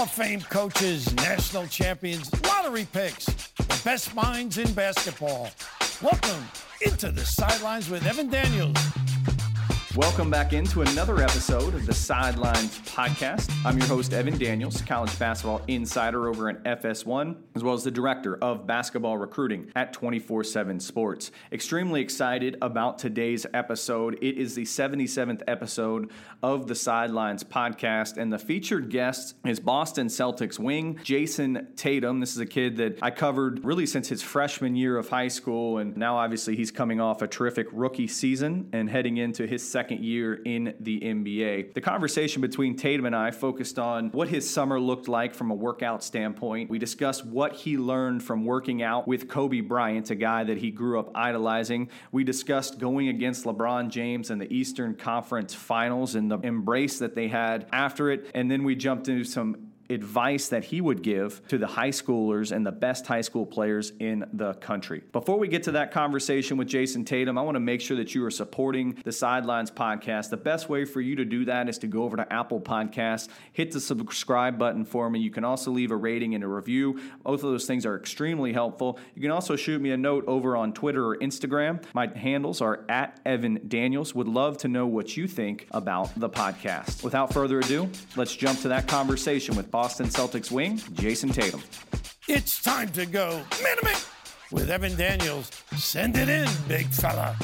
Hall of Fame coaches, national champions, lottery picks, the best minds in basketball. Welcome into the sidelines with Evan Daniels. Welcome back into another episode of the Sidelines Podcast. I'm your host, Evan Daniels, college basketball insider over at FS1, as well as the director of basketball recruiting at 24 7 Sports. Extremely excited about today's episode. It is the 77th episode of the Sidelines Podcast, and the featured guest is Boston Celtics wing Jayson Tatum. This is a kid that I covered really since his freshman year of high school, and now obviously he's coming off a terrific rookie season and heading into his second second year in the NBA. The conversation between Tatum and I focused on what his summer looked like from a workout standpoint. We discussed what he learned from working out with Kobe Bryant, a guy that he grew up idolizing. We discussed going against LeBron James in the Eastern Conference Finals and the embrace that they had after it. And then we jumped into some advice that he would give to the high schoolers and the best high school players in the country. Before we get to that conversation with Jayson Tatum, I want to make sure that you are supporting the Sidelines podcast. The best way for you to do that is to go over to Apple Podcasts, hit the subscribe button for me. You can also leave a rating and a review. Both of those things are extremely helpful. You can also shoot me a note over on Twitter or Instagram. My handles are at Evan Daniels. Would love to know what you think about the podcast. Without further ado, let's jump to that conversation with Bob Boston Celtics wing, Jayson Tatum. It's time to go minute with Evan Daniels. Send it in, big fella.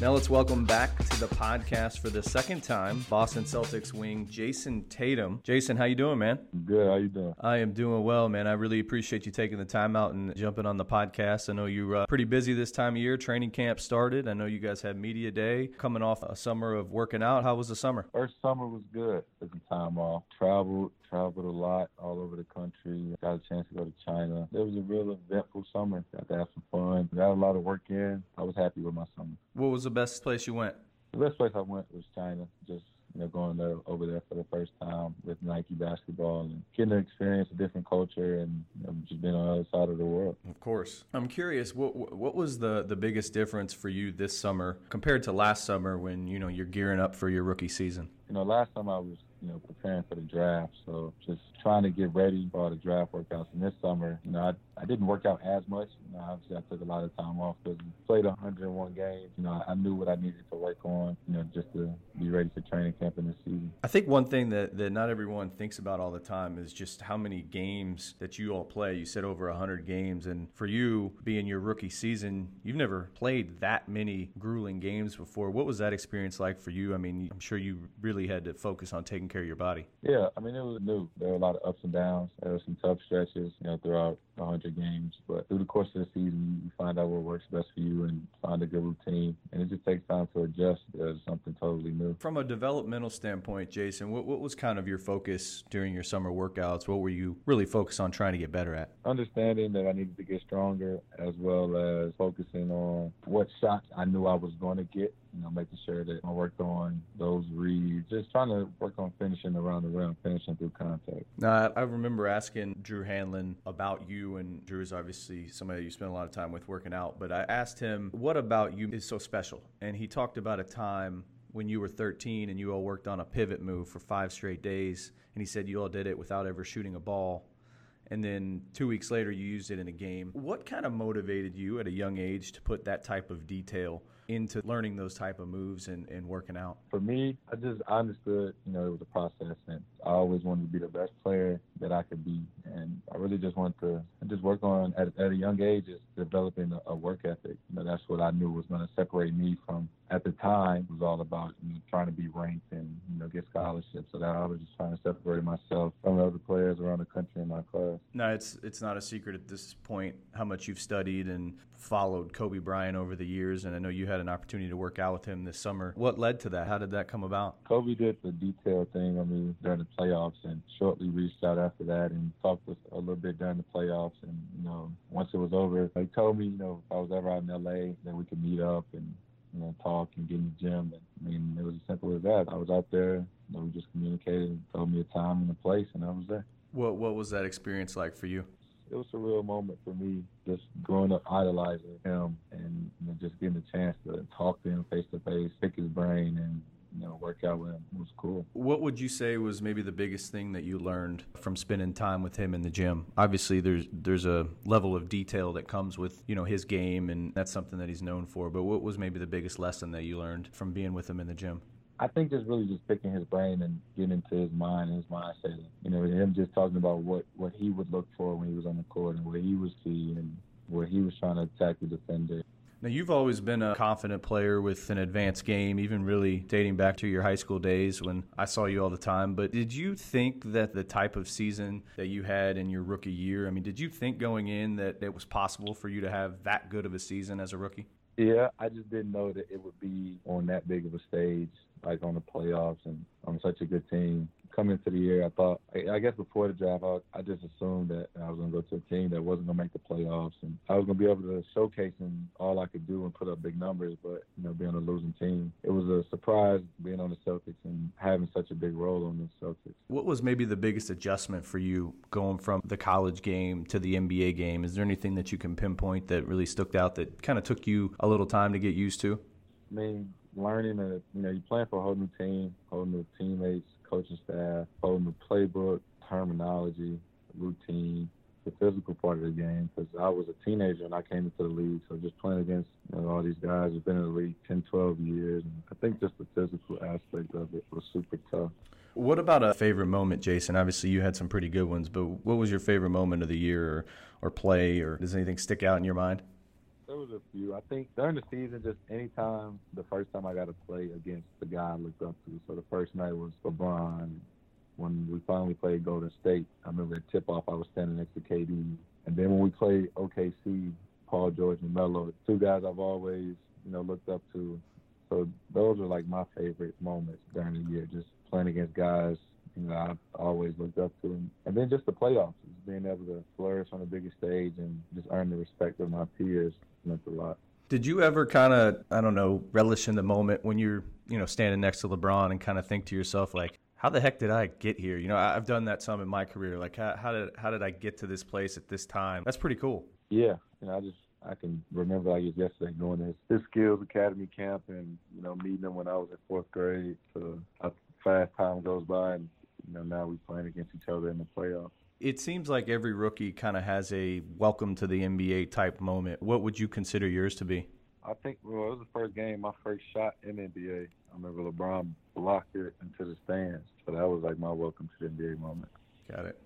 Now let's welcome back to the podcast for the second time, Boston Celtics wing Jayson Tatum. Jayson, how you doing, man? Good. How you doing? I am doing well, man. I really appreciate you taking the time out and jumping on the podcast. I know you're uh, pretty busy this time of year. Training camp started. I know you guys had media day coming off a summer of working out. How was the summer? First summer was good. Took some time off. Traveled, traveled a lot all over the country. Got a chance to go to China. It was a real eventful summer. Got to have some fun. Got a lot of work in. I was happy with my summer. What was the best place you went? The best place I went was China. Just you know, going there over there for the first time with Nike basketball and getting to experience a different culture and you know, just being on the other side of the world. Of course, I'm curious. What what was the the biggest difference for you this summer compared to last summer when you know you're gearing up for your rookie season? You know, last time I was you know, preparing for the draft. So just trying to get ready for all the draft workouts. And this summer, you know, I, I didn't work out as much. You know, obviously I took a lot of time off because I played 101 games. You know, I knew what I needed to work on, you know, just to be ready for training camp in the season. I think one thing that, that not everyone thinks about all the time is just how many games that you all play. You said over 100 games. And for you, being your rookie season, you've never played that many grueling games before. What was that experience like for you? I mean, I'm sure you really had to focus on taking care of your body? Yeah, I mean, it was new. There were a lot of ups and downs. There were some tough stretches, you know, throughout 100 games. But through the course of the season, you find out what works best for you and find a good routine. And it just takes time to adjust to something totally new. From a developmental standpoint, Jayson, what, what was kind of your focus during your summer workouts? What were you really focused on trying to get better at? Understanding that I needed to get stronger, as well as focusing on what shots I knew I was going to get you know, making sure that I worked on those reads, just trying to work on finishing around the rim, finishing through contact. Now, I remember asking Drew Hanlen about you, and Drew is obviously somebody you spend a lot of time with working out, but I asked him, what about you is so special? And he talked about a time when you were 13 and you all worked on a pivot move for five straight days, and he said you all did it without ever shooting a ball and then two weeks later you used it in a game. What kind of motivated you at a young age to put that type of detail into learning those type of moves and, and working out? For me, I just I understood, you know, it was a process and I always wanted to be the best player that I could be. And I really just wanted to just work on at, at a young age, just developing a, a work ethic. You know, that's what I knew was going to separate me from at the time it was all about you know, trying to be ranked and you know get scholarships. So that I was just trying to separate myself from other players around the country in my class. No, it's it's not a secret at this point how much you've studied and followed Kobe Bryant over the years, and I know you had an opportunity to work out with him this summer. What led to that? How did that come about? Kobe did the detailed thing on me during the playoffs, and shortly reached out after that and talked with a little bit during the playoffs. And you know, once it was over, he told me, you know, if I was ever out in LA, that we could meet up and you know, talk and get in the gym. And, I mean, it was as simple as that. I was out there, you know, we just communicated and told me a time and a place, and I was there. What What was that experience like for you? It was a real moment for me, just growing up idolizing him and you know, just getting the chance to talk to him face to face, pick his brain, and you know work out with him. It was cool. What would you say was maybe the biggest thing that you learned from spending time with him in the gym? Obviously, there's there's a level of detail that comes with you know his game, and that's something that he's known for. But what was maybe the biggest lesson that you learned from being with him in the gym? I think just really just picking his brain and getting into his mind and his mindset. You know, him just talking about what what he would look for when he was on the court and what he would see and where he was trying to attack the defender. Now, you've always been a confident player with an advanced game, even really dating back to your high school days when I saw you all the time. But did you think that the type of season that you had in your rookie year, I mean, did you think going in that it was possible for you to have that good of a season as a rookie? Yeah, I just didn't know that it would be on that big of a stage, like on the playoffs and on such a good team coming into the year, I thought, I guess before the draft, I, I just assumed that I was going to go to a team that wasn't going to make the playoffs, and I was going to be able to showcase and all I could do and put up big numbers. But you know, being a losing team, it was a surprise being on the Celtics and having such a big role on the Celtics. What was maybe the biggest adjustment for you going from the college game to the NBA game? Is there anything that you can pinpoint that really stuck out that kind of took you a little time to get used to? I mean, learning that you know you're playing for a whole new team, whole new teammates, coaching staff, holding the playbook, terminology, routine, the physical part of the game. Because I was a teenager and I came into the league, so just playing against you know, all these guys who've been in the league 10, 12 years, and I think just the physical aspect of it was super tough. What about a favorite moment, Jayson? Obviously, you had some pretty good ones, but what was your favorite moment of the year or, or play, or does anything stick out in your mind? There was a few. I think during the season, just anytime the first time I got to play against the guy I looked up to. So the first night was LeBron. When we finally played Golden State, I remember at tip off I was standing next to KD. And then when we played OKC, Paul George and Melo, two guys I've always you know looked up to. So those are like my favorite moments during the year, just playing against guys you know I've always looked up to, and, and then just the playoffs, just being able to flourish on the biggest stage and just earn the respect of my peers meant a lot. Did you ever kind of, I don't know, relish in the moment when you're, you know, standing next to LeBron and kind of think to yourself like, how the heck did I get here? You know, I've done that some in my career. Like, how, how did how did I get to this place at this time? That's pretty cool. Yeah, you know, I just I can remember like it yesterday going to his, his skills academy camp and you know meeting him when I was in fourth grade. So how fast time goes by, and you know now we're playing against each other in the playoffs it seems like every rookie kind of has a welcome to the NBA type moment. What would you consider yours to be? I think well, it was the first game, my first shot in NBA. I remember LeBron blocked it into the stands, so that was like my welcome to the NBA moment. Got it.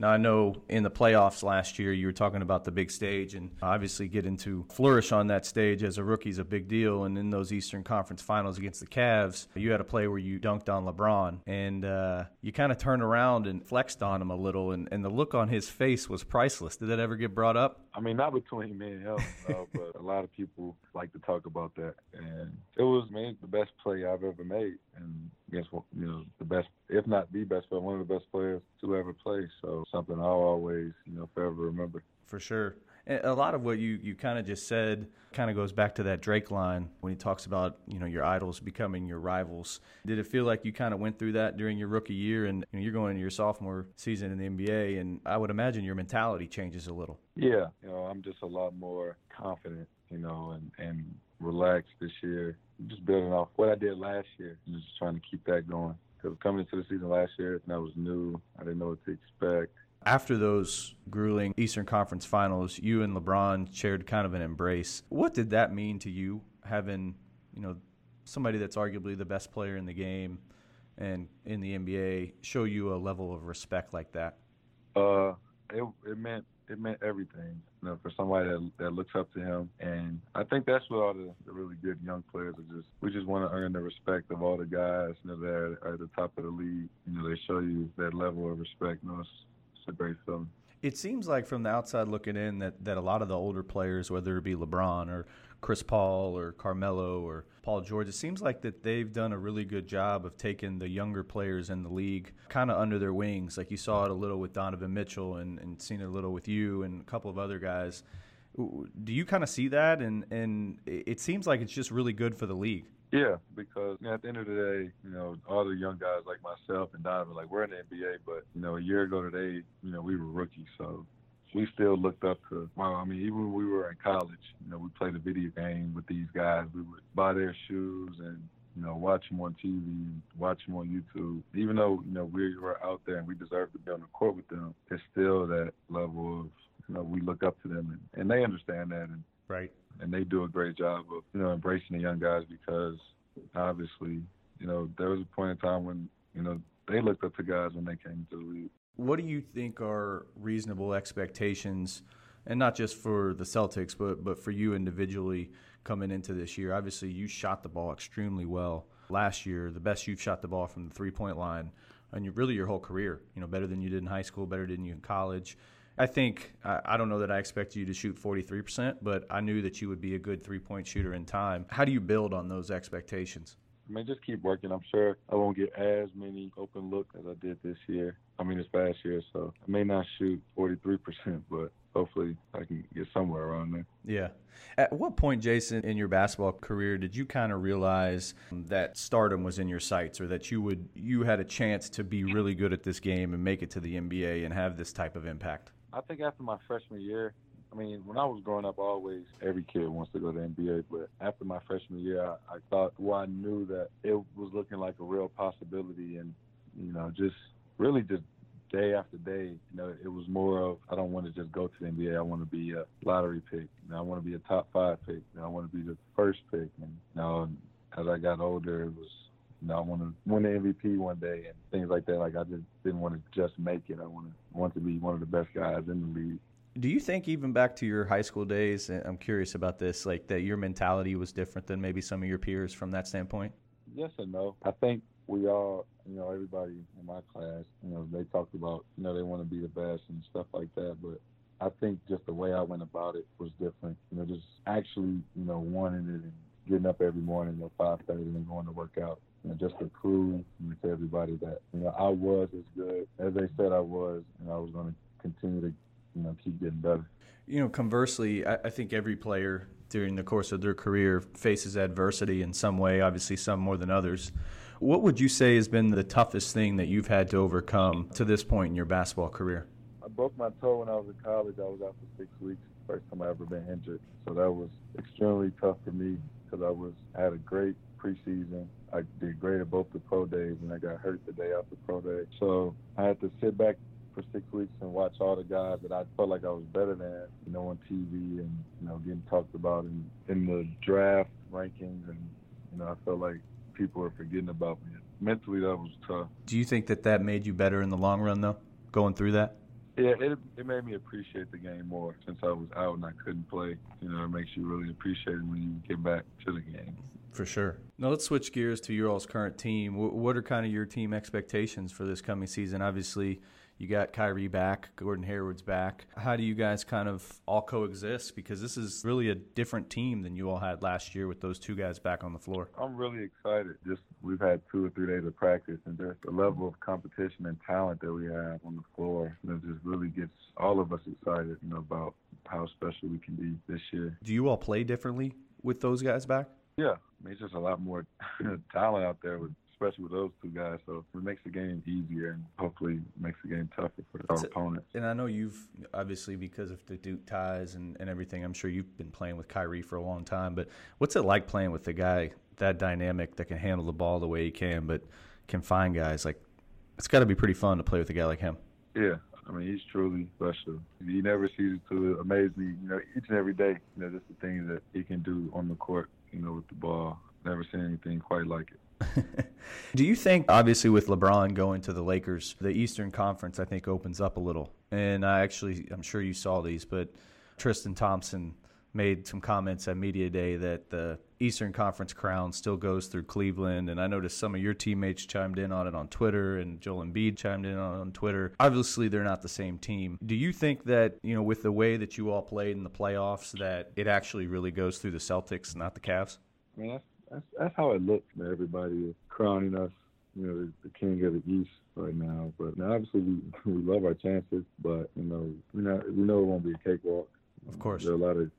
Now, I know in the playoffs last year, you were talking about the big stage, and obviously getting to flourish on that stage as a rookie is a big deal. And in those Eastern Conference finals against the Cavs, you had a play where you dunked on LeBron, and uh, you kind of turned around and flexed on him a little, and, and the look on his face was priceless. Did that ever get brought up? I mean, not between me and him, no, but a lot of people like to talk about that. And it was, man, the best play I've ever made. And against you know the best, if not the best player, one of the best players to ever play. So something I'll always you know forever remember. For sure. And a lot of what you, you kind of just said kind of goes back to that Drake line when he talks about you know your idols becoming your rivals. Did it feel like you kind of went through that during your rookie year, and you know, you're going into your sophomore season in the NBA, and I would imagine your mentality changes a little. Yeah, you know I'm just a lot more confident, you know, and and relaxed this year just building off what I did last year, just trying to keep that going. Because coming into the season last year, that was new. I didn't know what to expect. After those grueling Eastern Conference finals, you and LeBron shared kind of an embrace. What did that mean to you, having, you know, somebody that's arguably the best player in the game and in the NBA show you a level of respect like that? Uh, it, it meant it meant everything, you know, for somebody that, that looks up to him. And I think that's what all the, the really good young players are just. We just want to earn the respect of all the guys you know, that are at the top of the league. You know, they show you that level of respect. You know, it's, it's a great feeling. It seems like from the outside looking in that, that a lot of the older players, whether it be LeBron or Chris Paul or Carmelo or Paul George, it seems like that they've done a really good job of taking the younger players in the league kind of under their wings. Like you saw it a little with Donovan Mitchell and, and seen it a little with you and a couple of other guys. Do you kind of see that? And, and it seems like it's just really good for the league. Yeah, because at the end of the day, you know, all the young guys like myself and Donovan, like we're in the NBA, but you know, a year ago today, you know, we were rookies, so we still looked up to. Well, I mean, even when we were in college, you know, we played a video game with these guys. We would buy their shoes and you know, watch them on TV, watch them on YouTube. Even though you know we were out there and we deserve to be on the court with them, it's still that level of you know we look up to them and, and they understand that and right and they do a great job of you know embracing the young guys because obviously you know there was a point in time when you know they looked up to guys when they came to the league. What do you think are reasonable expectations, and not just for the Celtics, but but for you individually coming into this year? Obviously, you shot the ball extremely well last year, the best you've shot the ball from the three point line, and you really your whole career. You know, better than you did in high school, better than you in college. I think I, I don't know that I expected you to shoot 43%, but I knew that you would be a good three point shooter in time. How do you build on those expectations? I mean, just keep working. I'm sure I won't get as many open looks as I did this year. I mean, this past year. So I may not shoot 43%, but hopefully I can get somewhere around there. Yeah. At what point, Jayson, in your basketball career, did you kind of realize that stardom was in your sights, or that you would you had a chance to be really good at this game and make it to the NBA and have this type of impact? I think after my freshman year, I mean, when I was growing up, always every kid wants to go to NBA. But after my freshman year, I, I thought, well, I knew that it was looking like a real possibility, and you know, just really just day after day, you know, it was more of I don't want to just go to the NBA. I want to be a lottery pick. You know, I want to be a top five pick. You know, I want to be the first pick. And you know, as I got older, it was you know, I want to win the MVP one day and things like that. Like I just didn't want to just make it. I want to want to be one of the best guys in the league. Do you think even back to your high school days, I'm curious about this, like that your mentality was different than maybe some of your peers from that standpoint? Yes and no. I think we all, you know, everybody in my class, you know, they talked about, you know, they want to be the best and stuff like that. But I think just the way I went about it was different. You know, just actually, you know, wanting it and getting up every morning at 5:30 and going to work out. Know, just to prove to everybody that you know I was as good as they said I was, and I was going to continue to you know keep getting better. You know, conversely, I, I think every player during the course of their career faces adversity in some way. Obviously, some more than others. What would you say has been the toughest thing that you've had to overcome to this point in your basketball career? I broke my toe when I was in college. I was out for six weeks. First time I ever been injured, so that was extremely tough for me because I was I had a great preseason. I did great at both the pro days, and I got hurt the day after pro day. So I had to sit back for six weeks and watch all the guys that I felt like I was better than, you know, on TV and you know getting talked about in in the draft rankings, and you know I felt like people were forgetting about me. Mentally, that was tough. Do you think that that made you better in the long run, though, going through that? Yeah, it, it made me appreciate the game more since I was out and I couldn't play. You know, it makes you really appreciate it when you get back to the game. For sure. Now let's switch gears to your all's current team. What are kind of your team expectations for this coming season? Obviously, you got Kyrie back, Gordon Hayward's back. How do you guys kind of all coexist? Because this is really a different team than you all had last year with those two guys back on the floor. I'm really excited. Just we've had two or three days of practice, and just the level of competition and talent that we have on the floor, you know, just really gets all of us excited, you know, about how special we can be this year. Do you all play differently with those guys back? Yeah, I mean, it's just a lot more talent out there with especially with those two guys. So it makes the game easier and hopefully makes the game tougher for our opponents. And I know you've obviously because of the Duke ties and, and everything, I'm sure you've been playing with Kyrie for a long time. But what's it like playing with the guy that dynamic that can handle the ball the way he can, but can find guys like it's got to be pretty fun to play with a guy like him. Yeah, I mean, he's truly special. He never ceases to amaze me, you know, each and every day. You know, just the things that he can do on the court, you know, with the ball. Never seen anything quite like it. Do you think, obviously, with LeBron going to the Lakers, the Eastern Conference, I think, opens up a little? And I actually, I'm sure you saw these, but Tristan Thompson made some comments at Media Day that the Eastern Conference crown still goes through Cleveland. And I noticed some of your teammates chimed in on it on Twitter, and Joel Embiid chimed in on, on Twitter. Obviously, they're not the same team. Do you think that, you know, with the way that you all played in the playoffs, that it actually really goes through the Celtics, not the Cavs? Yeah, that's that's how it looks. Man. Everybody is crowning us, you know, the, the king of the East right now. But now, obviously, we we love our chances, but you know, we know we know it won't be a cakewalk. Of course, there are a lot of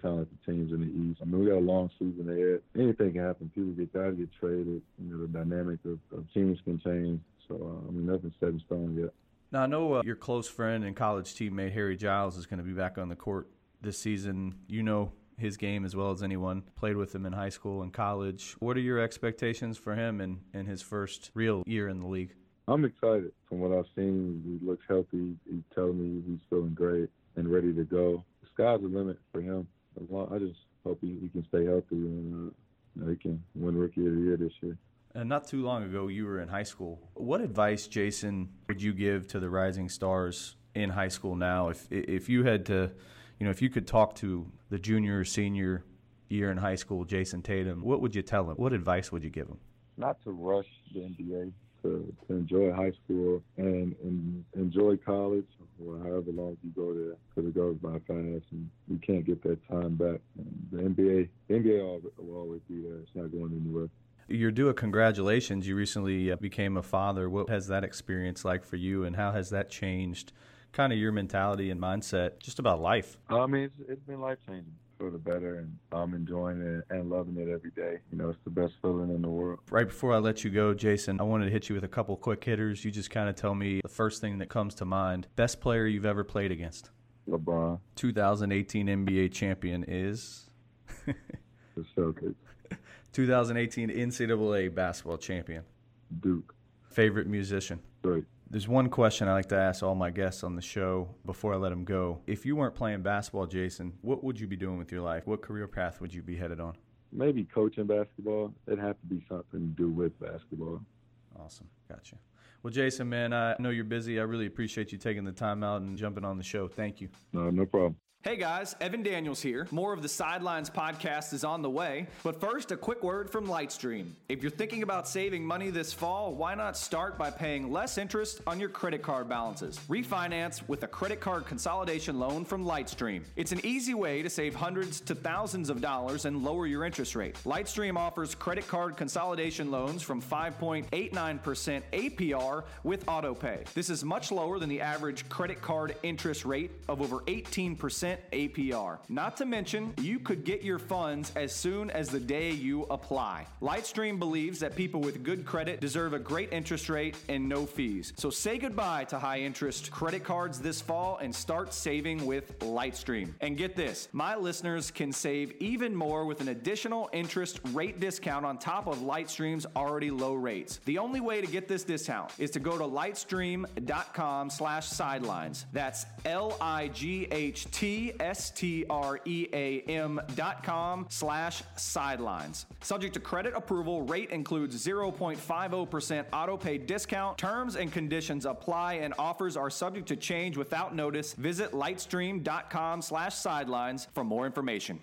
talented teams in the East. I mean, we got a long season ahead. Anything can happen. People get guys get traded. You know, the dynamic of, of teams can change. So uh, I mean, nothing's set in stone yet. Now I know uh, your close friend and college teammate Harry Giles is going to be back on the court this season. You know his game as well as anyone. Played with him in high school and college. What are your expectations for him in, in his first real year in the league? I'm excited. From what I've seen, he looks healthy. He's telling me he's feeling great and ready to go. Sky's the limit for him. I just hope he, he can stay healthy and uh, you know, he can win Rookie of the Year this year. And not too long ago, you were in high school. What advice, Jayson, would you give to the rising stars in high school now? If if you had to, you know, if you could talk to the junior or senior year in high school, Jayson Tatum, what would you tell him? What advice would you give him? Not to rush the NBA to, to enjoy high school and, and enjoy college or however long you go there because it goes by fast and you can't get that time back. And the NBA, the NBA will always be there. It's not going anywhere. You're a congratulations. You recently uh, became a father. What has that experience like for you, and how has that changed kind of your mentality and mindset just about life? I mean, it's, it's been life changing for the better, and I'm enjoying it and loving it every day. You know, it's the best feeling in the world. Right before I let you go, Jayson, I wanted to hit you with a couple quick hitters. You just kind of tell me the first thing that comes to mind. Best player you've ever played against? LeBron. 2018 NBA champion is? the Celtics. 2018 NCAA basketball champion? Duke. Favorite musician? There's one question I like to ask all my guests on the show before I let them go. If you weren't playing basketball, Jayson, what would you be doing with your life? What career path would you be headed on? Maybe coaching basketball. It'd have to be something to do with basketball. Awesome. Gotcha. Well, Jayson, man, I know you're busy. I really appreciate you taking the time out and jumping on the show. Thank you. No, no problem. Hey guys, Evan Daniels here. More of the Sidelines podcast is on the way. But first, a quick word from Lightstream. If you're thinking about saving money this fall, why not start by paying less interest on your credit card balances? Refinance with a credit card consolidation loan from Lightstream. It's an easy way to save hundreds to thousands of dollars and lower your interest rate. Lightstream offers credit card consolidation loans from 5.89% APR with AutoPay. This is much lower than the average credit card interest rate of over 18% APR. Not to mention, you could get your funds as soon as the day you apply. Lightstream believes that people with good credit deserve a great interest rate and no fees. So say goodbye to high interest credit cards this fall and start saving with Lightstream. And get this my listeners can save even more with an additional interest rate discount on top of Lightstream's already low rates. The only way to get this discount is to go to lightstream.com slash sidelines. That's L I G H T S-T-R-E-A-M dot com slash sidelines. Subject to credit approval, rate includes 0.50% auto pay discount. Terms and conditions apply and offers are subject to change without notice. Visit lightstream.com slash sidelines for more information.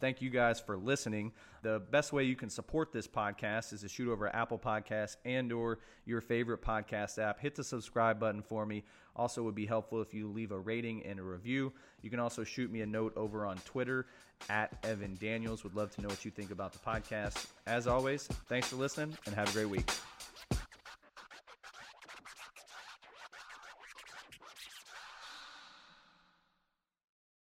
Thank you guys for listening. The best way you can support this podcast is to shoot over Apple Podcasts and or your favorite podcast app. Hit the subscribe button for me. Also would be helpful if you leave a rating and a review. You can also shoot me a note over on Twitter at Evan Daniels. Would love to know what you think about the podcast. As always, thanks for listening and have a great week.